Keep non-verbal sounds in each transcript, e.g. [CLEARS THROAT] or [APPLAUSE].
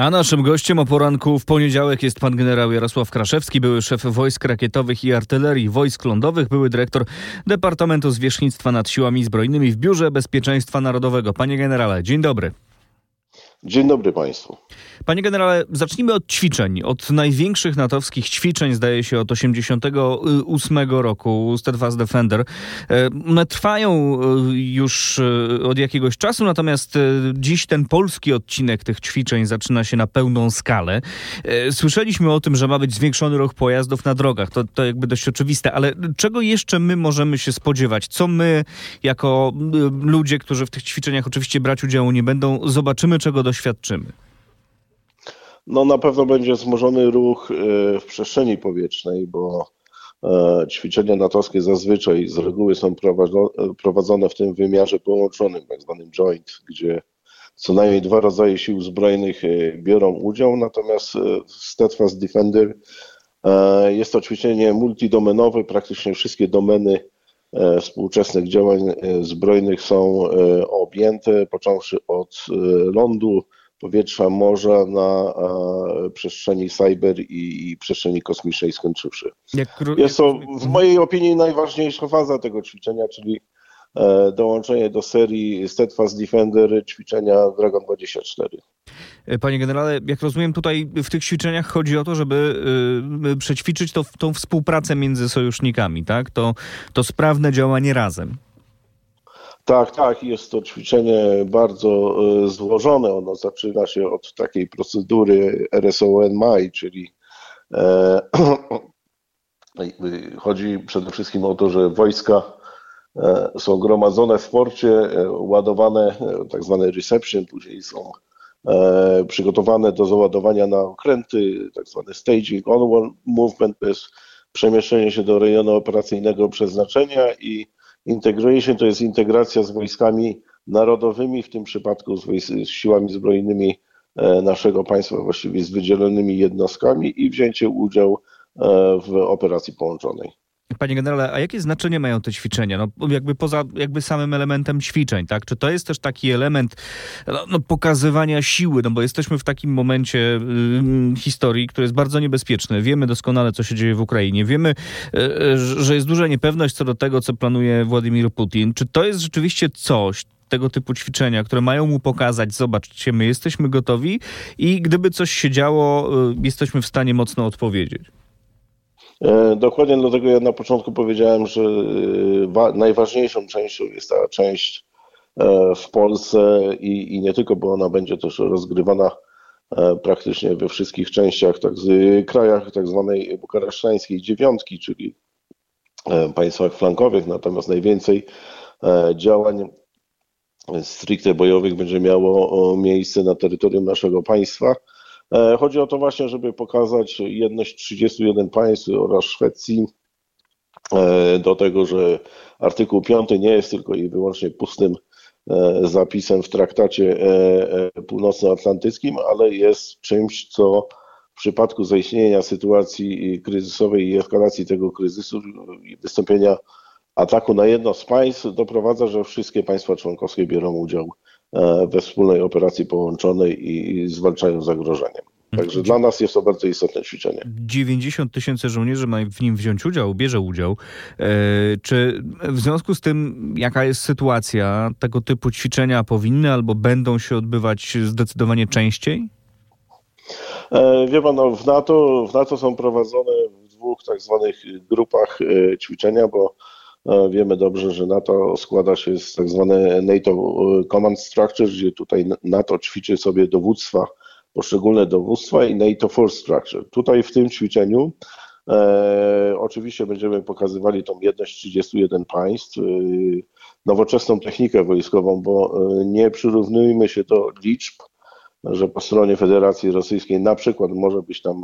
A naszym gościem o poranku w poniedziałek jest pan generał Jarosław Kraszewski, były szef wojsk rakietowych i artylerii wojsk lądowych, były dyrektor Departamentu Zwierzchnictwa nad Siłami Zbrojnymi w Biurze Bezpieczeństwa Narodowego. Panie generale, dzień dobry. Dzień dobry Państwu. Panie generale, zacznijmy od ćwiczeń. Od największych natowskich ćwiczeń, zdaje się, od 88 roku, Steadfast Defender. E, one trwają e, już e, od jakiegoś czasu, natomiast dziś ten polski odcinek tych ćwiczeń zaczyna się na pełną skalę. Słyszeliśmy o tym, że ma być zwiększony ruch pojazdów na drogach. To, to jakby dość oczywiste, ale czego jeszcze my możemy się spodziewać? Co my, jako ludzie, którzy w tych ćwiczeniach oczywiście brać udziału nie będą, zobaczymy, czego doświadczymy? No na pewno będzie wzmożony ruch e, w przestrzeni powietrznej, bo e, ćwiczenia natowskie zazwyczaj z reguły są prowadzone w tym wymiarze połączonym, tak zwanym joint, gdzie co najmniej dwa rodzaje sił zbrojnych e, biorą udział, natomiast Steadfast Defender jest to ćwiczenie multidomenowe, praktycznie wszystkie domeny współczesnych działań zbrojnych są objęte, począwszy od lądu, powietrza, morza na przestrzeni cyber i, i przestrzeni kosmicznej skończywszy. Jest to w mojej opinii najważniejsza faza tego ćwiczenia, czyli e, dołączenie do serii Steadfast Defender ćwiczenia Dragon 24. Panie generale, jak rozumiem, tutaj w tych ćwiczeniach chodzi o to, żeby y, przećwiczyć to, tą współpracę między sojusznikami, tak? To, to sprawne działanie razem. Tak, tak, jest to ćwiczenie bardzo e, złożone. Ono zaczyna się od takiej procedury RSON-MAI, czyli e, [CLEARS THROAT] chodzi przede wszystkim o to, że wojska e, są gromadzone w porcie, e, ładowane, e, tak zwane reception, później są e, przygotowane do załadowania na okręty, tak zwany staging on movement, to jest przemieszczenie się do rejonu operacyjnego przeznaczenia i Integration to jest integracja z wojskami narodowymi, w tym przypadku z, z siłami zbrojnymi e, naszego państwa, właściwie z wydzielonymi jednostkami i wzięcie udziału e, w operacji połączonej. Panie generale, a jakie znaczenie mają te ćwiczenia? No, jakby poza jakby samym elementem ćwiczeń, tak? Czy to jest też taki element no, no pokazywania siły? No bo jesteśmy w takim momencie y, historii, który jest bardzo niebezpieczny. Wiemy doskonale, co się dzieje w Ukrainie. Wiemy, y, że jest duża niepewność co do tego, co planuje Władimir Putin. Czy to jest rzeczywiście coś, tego typu ćwiczenia, które mają mu pokazać, zobaczcie, my jesteśmy gotowi i gdyby coś się działo, y, jesteśmy w stanie mocno odpowiedzieć. E, dokładnie dlatego ja na początku powiedziałem, że e, najważniejszą częścią jest ta część e, w Polsce i, i nie tylko, bo ona będzie też rozgrywana praktycznie we wszystkich częściach, tak krajach tak zwanej bukaresztańskiej dziewiątki, czyli państwach flankowych, natomiast najwięcej działań stricte bojowych będzie miało miejsce na terytorium naszego państwa. E, chodzi o to właśnie, żeby pokazać jedność 31 państw oraz Szwecji e, do tego, że artykuł 5 nie jest tylko i wyłącznie pustym e, zapisem w traktacie północnoatlantyckim, ale jest czymś, co w przypadku zaistnienia sytuacji kryzysowej i eskalacji tego kryzysu i wystąpienia ataku na jedno z państw doprowadza, że wszystkie państwa członkowskie biorą udział we wspólnej operacji połączonej i zwalczają zagrożenie. Także dla nas jest to bardzo istotne ćwiczenie. 90 tysięcy żołnierzy ma w nim wziąć udział, bierze udział. E, czy w związku z tym, jaka jest sytuacja, tego typu ćwiczenia powinny albo będą się odbywać zdecydowanie częściej? E, wie pan, no, w, NATO, w NATO są prowadzone w dwóch tak zwanych grupach ćwiczenia, bo Wiemy dobrze, że NATO składa się z tak zwane NATO e, Command Structure, gdzie tutaj NATO ćwiczy sobie dowództwa, poszczególne dowództwa i NATO Force Structure. Tutaj w tym ćwiczeniu e, oczywiście będziemy pokazywali tą jedność 31 państw, e, nowoczesną technikę wojskową, bo e, nie przyrównujmy się do liczb, że po stronie Federacji Rosyjskiej na przykład może być tam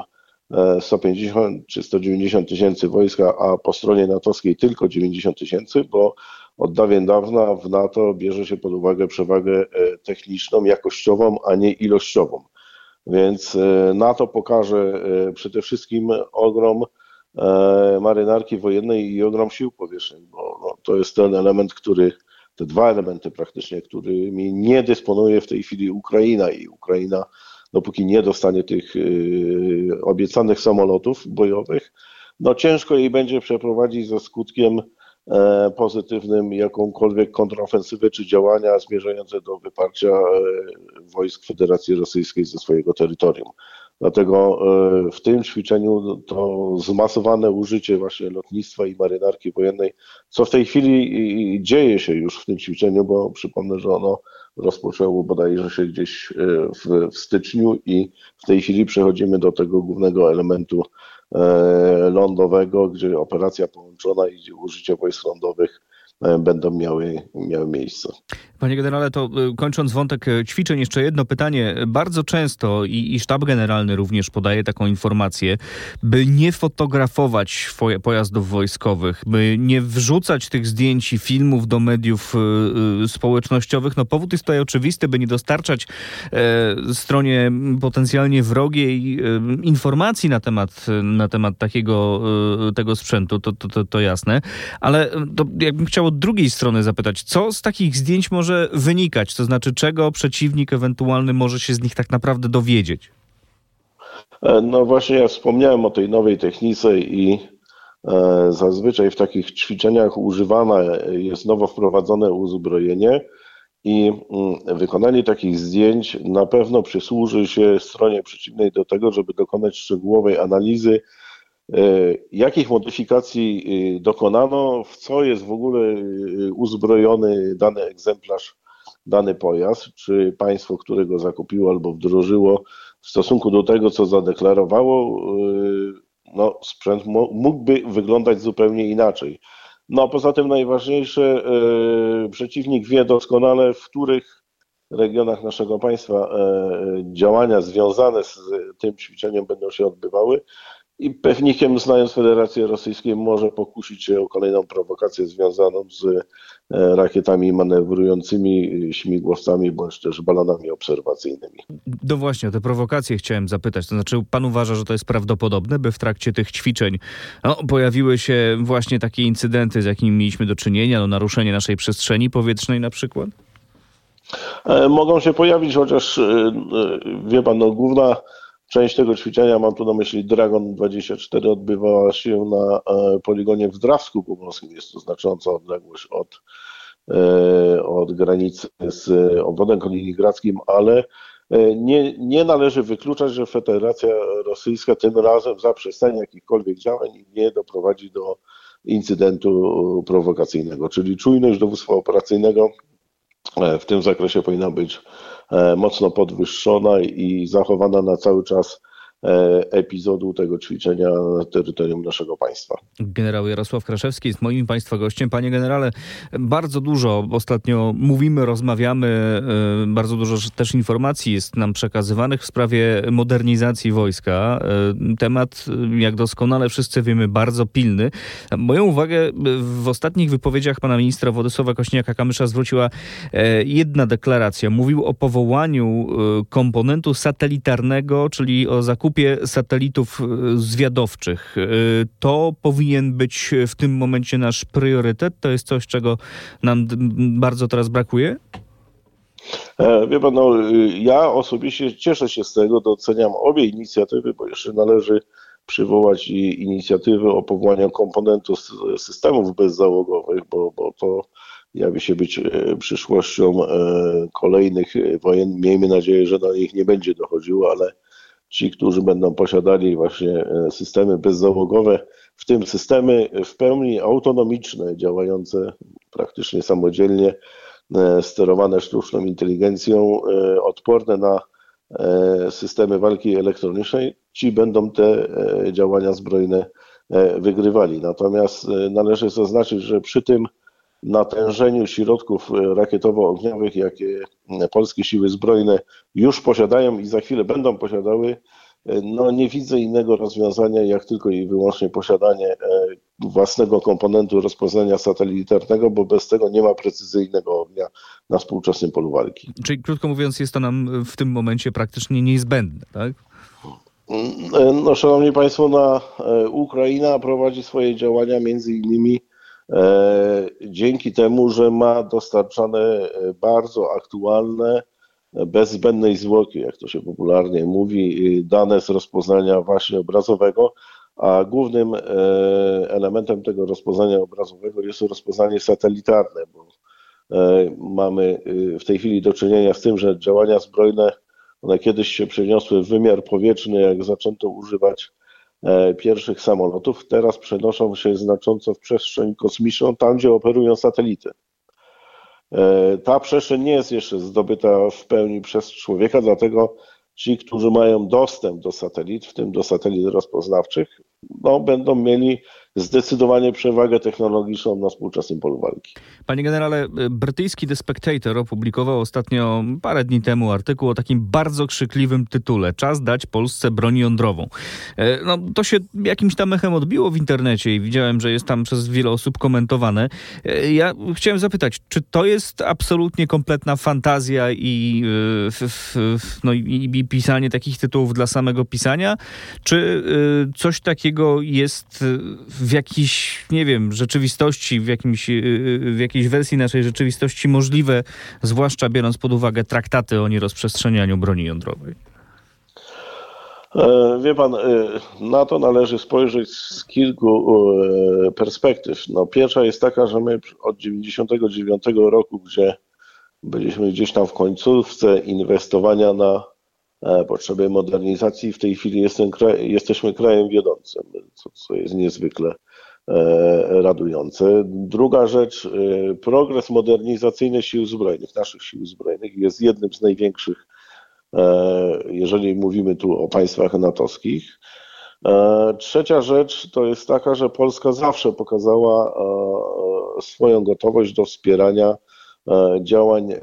150 czy 190 tysięcy wojska, a po stronie natowskiej tylko 90 tysięcy, bo od dawien dawna w NATO bierze się pod uwagę przewagę techniczną, jakościową, a nie ilościową. Więc NATO pokaże przede wszystkim ogrom E, marynarki wojennej i ogrom sił powietrznych, bo no, to jest ten element, który, te dwa elementy praktycznie, którymi nie dysponuje w tej chwili Ukraina i Ukraina, dopóki nie dostanie tych y, obiecanych samolotów bojowych, no ciężko jej będzie przeprowadzić ze skutkiem e, pozytywnym jakąkolwiek kontrofensywę czy działania zmierzające do wyparcia e, wojsk Federacji Rosyjskiej ze swojego terytorium. Dlatego e, w tym ćwiczeniu to zmasowane użycie właśnie lotnictwa i marynarki wojennej, co w tej chwili dzieje się już w tym ćwiczeniu, bo przypomnę, że ono rozpoczęło bodajże się gdzieś e, w, w styczniu i w tej chwili przechodzimy do tego głównego elementu e, lądowego, gdzie operacja połączona i użycie wojsk lądowych będą miały, miały miejsce. Panie generale, to y, kończąc wątek y, ćwiczeń, jeszcze jedno pytanie. Bardzo często i, i sztab generalny również podaje taką informację, by nie fotografować pojazdów wojskowych, by nie wrzucać tych zdjęć i filmów do mediów y, społecznościowych. No powód jest tutaj oczywisty, by nie dostarczać e, stronie potencjalnie wrogiej e, informacji na temat, na temat takiego e, tego sprzętu, to, to, to, to jasne. Ale to jakbym chciał od drugiej strony zapytać, co z takich zdjęć może wynikać? To znaczy, czego przeciwnik ewentualny może się z nich tak naprawdę dowiedzieć? E, no właśnie, ja wspomniałem o tej nowej technice i e, zazwyczaj w takich ćwiczeniach używane jest nowo wprowadzone uzbrojenie i mm, wykonanie takich zdjęć na pewno przysłuży się stronie przeciwnej do tego, żeby dokonać szczegółowej analizy, jakich modyfikacji dokonano, w co jest w ogóle uzbrojony dany egzemplarz dany pojazd, czy państwo, które go zakupiło albo wdrożyło w stosunku do tego, co zadeklarowało, no, sprzęt mógłby wyglądać zupełnie inaczej. No a poza tym najważniejsze, przeciwnik wie doskonale, w których regionach naszego państwa działania związane z tym ćwiczeniem będą się odbywały i pewnikiem, znając Federację Rosyjską, może pokusić się o kolejną prowokację związaną z e, rakietami manewrującymi, śmigłowcami bądź też balonami obserwacyjnymi. No właśnie, o te prowokacje chciałem zapytać. To znaczy, pan uważa, że to jest prawdopodobne, by w trakcie tych ćwiczeń no, pojawiły się właśnie takie incydenty, z jakimi mieliśmy do czynienia, no, naruszenie naszej przestrzeni powietrznej na przykład? E, mogą się pojawić, chociaż e, wie pan, no, główna Część tego ćwiczenia, mam tu na myśli Dragon 24, odbywała się na e, poligonie w Drawsku Pomorskim. Jest to znacząca odległość od, e, od granicy z obwodem kaliningradzkim, ale e, nie, nie należy wykluczać, że Federacja Rosyjska tym razem zaprzestanie jakichkolwiek działań nie doprowadzi do incydentu prowokacyjnego, czyli czujność dowództwa operacyjnego w tym zakresie powinna być E, mocno podwyższona i zachowana na cały czas e, epizodu tego ćwiczenia na terytorium naszego państwa. Generał Jarosław Kraszewski jest moim państwa gościem. Panie generale, bardzo dużo ostatnio mówimy, rozmawiamy, e, bardzo dużo też informacji jest nam przekazywanych w sprawie modernizacji wojska. Temat, jak doskonale wszyscy wiemy, bardzo pilny. Moją uwagę w ostatnich wypowiedziach pana ministra Władysława Kośniaka-Kamysza zwróciła jedna deklaracja. Mówił o powołaniu e, komponentu satelitarnego, czyli o zakupie satelitów e, zwiadowczych. E, to powinien być w tym momencie nasz priorytet? To jest coś, czego nam bardzo teraz brakuje? Wie pan, no, ja osobiście cieszę się z tego, doceniam obie inicjatywy, bo jeszcze należy przywołać i inicjatywy o powołaniu komponentu systemów bezzałogowych, bo, bo to jawi się być e, przyszłością e, kolejnych wojen. Miejmy nadzieję, że do nich nie będzie dochodziło, ale ci, którzy będą posiadali właśnie e, systemy bezzałogowe, w tym systemy w pełni autonomiczne, działające praktycznie samodzielnie, sterowane sztuczną inteligencją, odporne na systemy walki elektronicznej, ci będą te działania zbrojne wygrywali. Natomiast należy zaznaczyć, że przy tym natężeniu środków rakietowo-ogniowych, jakie polskie siły zbrojne już posiadają i za chwilę będą posiadały, no nie widzę innego rozwiązania, jak tylko i wyłącznie posiadanie własnego komponentu rozpoznania satelitarnego, bo bez tego nie ma precyzyjnego ognia na współczesnym polu walki. Czyli krótko mówiąc, jest to nam w tym momencie praktycznie niezbędne, tak? No, szanowni Państwo, na e, Ukraina prowadzi swoje działania między innymi e, dzięki temu, że ma dostarczane e, bardzo aktualne, bez zbędnej zwłoki, jak to się popularnie mówi, dane z rozpoznania właśnie obrazowego, a głównym elementem tego rozpoznania obrazowego jest rozpoznanie satelitarne, bo mamy w tej chwili do czynienia z tym, że działania zbrojne one kiedyś się przeniosły w wymiar powietrzny, jak zaczęto używać e, pierwszych samolotów. Teraz przenoszą się znacząco w przestrzeń kosmiczną, tam gdzie operują satelity. E, ta przestrzeń nie jest jeszcze zdobyta w pełni przez człowieka, dlatego ci, którzy mają dostęp do satelit, w tym do satelit rozpoznawczych, no, będą mieli zdecydowanie przewagę technologiczną na współczesnym polu walki. Panie generale, brytyjski The Spectator opublikował ostatnio parę dni temu artykuł o takim bardzo krzykliwym tytule Czas dać Polsce broń jądrową. E, no, to się jakimś tam echem odbiło w internecie i widziałem, że jest tam przez wiele osób komentowane. E, ja chciałem zapytać, czy to jest absolutnie kompletna fantazja i, e, no, i, pisanie takich tytułów dla samego pisania, czy coś takiego jest w jakiejś, nie wiem, rzeczywistości, w, jakimś, y, y, w jakiejś wersji naszej rzeczywistości możliwe, zwłaszcza biorąc pod uwagę traktaty o nierozprzestrzenianiu broni jądrowej? E, wie pan, e, na to należy spojrzeć z kilku e, perspektyw. No, pierwsza jest taka, że my od 1999 roku, gdzie byliśmy gdzieś tam w końcówce inwestowania na potrzeby modernizacji. W tej chwili jesteśmy krajem wiodącym, co, co jest niezwykle e, radujące. Druga rzecz, e, progres modernizacyjny sił zbrojnych, naszych sił zbrojnych jest jednym z największych, jeżeli mówimy tu o państwach natowskich. Trzecia rzecz to jest taka, że Polska zawsze pokazała swoją gotowość do wspierania E, działań e,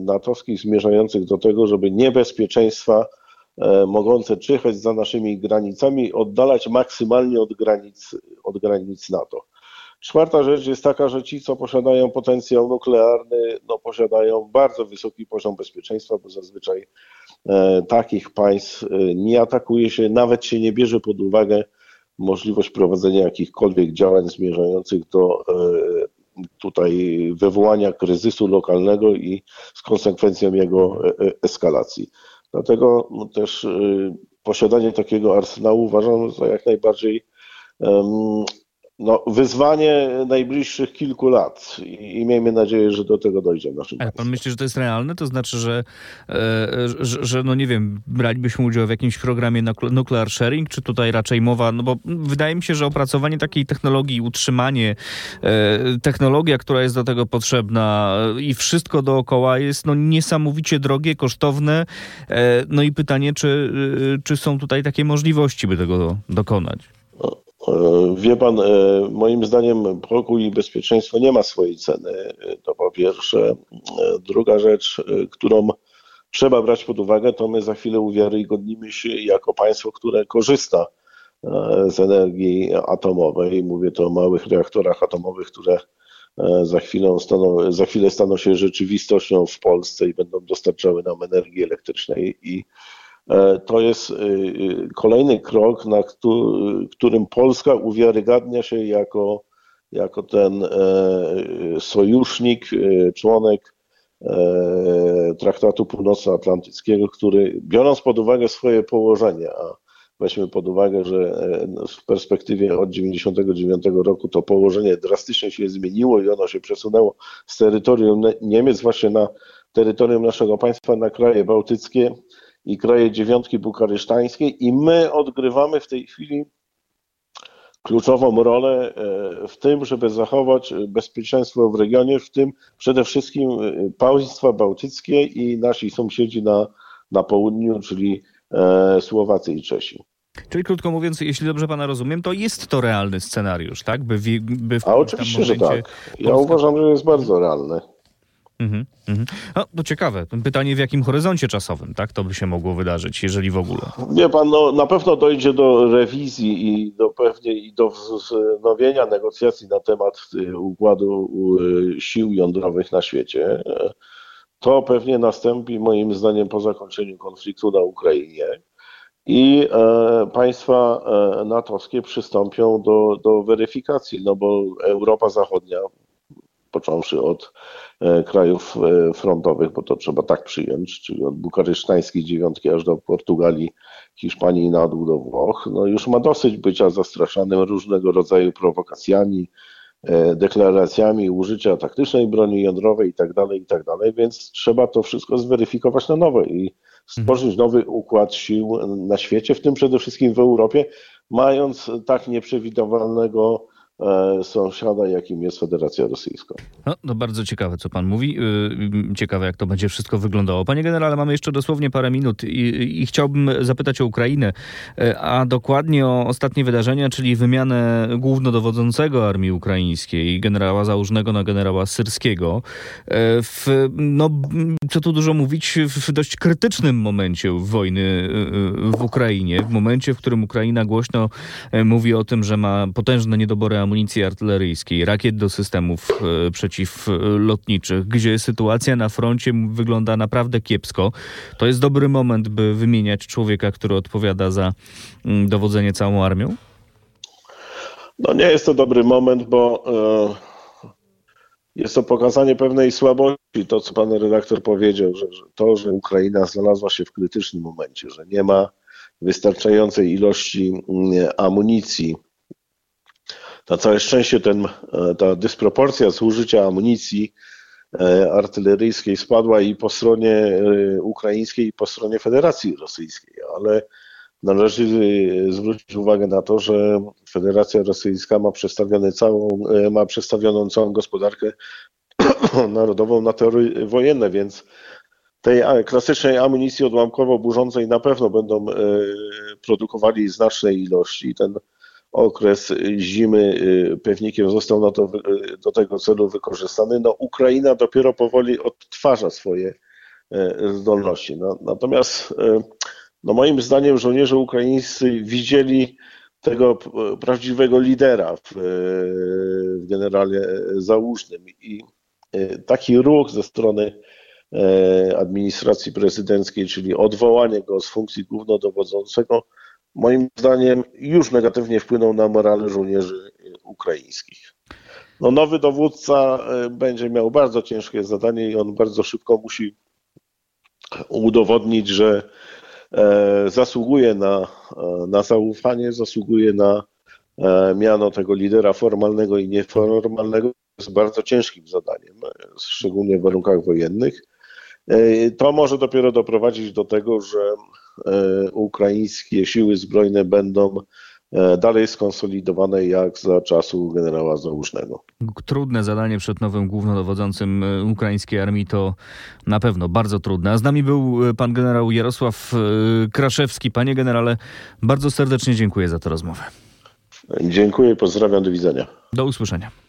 natowskich zmierzających do tego, żeby niebezpieczeństwa e, mogące czyhać za naszymi granicami oddalać maksymalnie od granic, od granic NATO. Czwarta rzecz jest taka, że ci, co posiadają potencjał nuklearny, no, posiadają bardzo wysoki poziom bezpieczeństwa, bo zazwyczaj e, takich państw nie atakuje się, nawet się nie bierze pod uwagę możliwość prowadzenia jakichkolwiek działań zmierzających do e, tutaj wywołania kryzysu lokalnego i z konsekwencją jego e, e, eskalacji. Dlatego też y, posiadanie takiego arsenału uważam za jak najbardziej no, wyzwanie najbliższych kilku lat i, i miejmy nadzieję, że do tego dojdzie w naszym Ale pan myśli, że to jest realne? To znaczy, że, e, że, że, no nie wiem, bralibyśmy udział w jakimś programie nuclear sharing, czy tutaj raczej mowa, no bo wydaje mi się, że opracowanie takiej technologii, utrzymanie, e, technologia, która jest do tego potrzebna e, i wszystko dookoła jest no niesamowicie drogie, kosztowne. E, no i pytanie, czy, e, czy są tutaj takie możliwości, by tego dokonać? E, wie pan, e, moim zdaniem pokój i bezpieczeństwo nie ma swojej ceny. To po pierwsze. E, druga rzecz, którą trzeba brać pod uwagę, to my za chwilę uwiarygodnimy się jako państwo, które korzysta z energii atomowej. Mówię to o małych reaktorach atomowych, które za chwilę, staną, za chwilę staną się rzeczywistością w Polsce i będą dostarczały nam energii elektrycznej i E, to jest e, e, kolejny krok, na którym Polska uwiarygadnia się jako, jako ten sojusznik, członek Traktatu Północnoatlantyckiego, który biorąc pod uwagę swoje położenie, a weźmy pod uwagę, że w perspektywie od 1999 roku to położenie drastycznie się zmieniło i ono się przesunęło z terytorium Niemiec właśnie na terytorium naszego państwa, na kraje bałtyckie, i kraje dziewiątki bukaresztańskiej i my odgrywamy w tej chwili kluczową rolę e, w tym, żeby zachować bezpieczeństwo w regionie, w tym przede wszystkim e, państwa bałtyckie i nasi sąsiedzi na, na południu, czyli e, Słowacy i Czesi. Czyli krótko mówiąc, jeśli dobrze pana rozumiem, to jest to realny scenariusz, tak? By, by w A oczywiście, że tak. Ja Polska... uważam, że jest bardzo realny. Mhm, mhm. No, to ciekawe. Pytanie w jakim horyzoncie czasowym, tak? To by się mogło wydarzyć, jeżeli w ogóle. Wie pan, no, na pewno dojdzie do rewizji i do pewnie i do wznowienia negocjacji na temat y, układu y, sił jądrowych na świecie. To pewnie nastąpi moim zdaniem po zakończeniu konfliktu na Ukrainie i e, państwa e, natowskie przystąpią do, do weryfikacji, no bo Europa Zachodnia, począwszy od e, krajów e, frontowych, bo to trzeba tak przyjąć, czyli od bukaresztańskiej dziewiątki aż do Portugalii, Hiszpanii na dół do Włoch, no już ma dosyć bycia zastraszanym różnego rodzaju prowokacjami, e, deklaracjami użycia taktycznej broni jądrowej i tak dalej, i tak więc trzeba to wszystko zweryfikować na nowo i stworzyć nowy układ sił na świecie, w tym przede wszystkim w Europie, mając tak nieprzewidywalnego sąsiada, jakim jest Federacja Rosyjska. No, to bardzo ciekawe, co pan mówi. Y, ciekawe, jak to będzie wszystko wyglądało. Panie generale, mamy jeszcze dosłownie parę minut i, i chciałbym zapytać o Ukrainę, e, a dokładnie o ostatnie wydarzenia, czyli wymianę głównodowodzącego armii ukraińskiej, generała Załużnego na generała Syrskiego. E, w, no, co tu dużo mówić, w dość krytycznym momencie wojny w Ukrainie, w momencie, w którym Ukraina głośno mówi o tym, że ma potężne niedobory amunicji artyleryjskiej, rakiet do systemów e, przeciwlotniczych, gdzie sytuacja na froncie wygląda naprawdę kiepsko, to jest dobry moment, by wymieniać człowieka, który odpowiada za mm, dowodzenie całą armią? No nie jest to dobry moment, bo e, jest to pokazanie pewnej słabości. To, co pan redaktor powiedział, że, że to, że Ukraina znalazła się w krytycznym momencie, że nie ma wystarczającej ilości mm, amunicji, na całe szczęście ten, e, ta dysproporcja zużycia amunicji e, artyleryjskiej spadła i po stronie e, ukraińskiej, i po stronie Federacji Rosyjskiej, ale należy zwrócić uwagę na to, że Federacja Rosyjska ma, przedstawione całą, ma przedstawioną całą gospodarkę [CLEARS THROAT] narodową na tory wojenne, więc tej klasycznej amunicji odłamkowo-burzącej na pewno będą produkowali znacznej ilości. Ten okres zimy y, pewnikiem został to, y, do tego celu wykorzystany. No, Ukraina dopiero powoli odtwarza swoje y, zdolności. No, natomiast no, moim zdaniem żołnierze ukraińscy widzieli tego prawdziwego lidera w, w generale Załużnym i taki ruch ze strony administracji prezydenckiej, czyli odwołanie go z funkcji głównodowodzącego, moim zdaniem już negatywnie wpłynął na morale żołnierzy ukraińskich. No, nowy dowódca e, będzie miał bardzo ciężkie zadanie i on bardzo szybko musi udowodnić, że e, zasługuje na, e, na zaufanie, zasługuje na miano tego lidera formalnego i nieformalnego. Jest bardzo ciężkim zadaniem, szczególnie w warunkach wojennych. To może dopiero doprowadzić do tego, że E, ukraińskie siły zbrojne będą e, dalej skonsolidowane jak za czasu generała Załużnego. Trudne zadanie przed nowym głównodowodzącym e, ukraińskiej armii to na pewno bardzo trudne. A z nami był pan generał Jarosław Kraszewski. Panie generale, bardzo serdecznie dziękuję za tę rozmowę. Dziękuję, pozdrawiam, do widzenia. Do usłyszenia.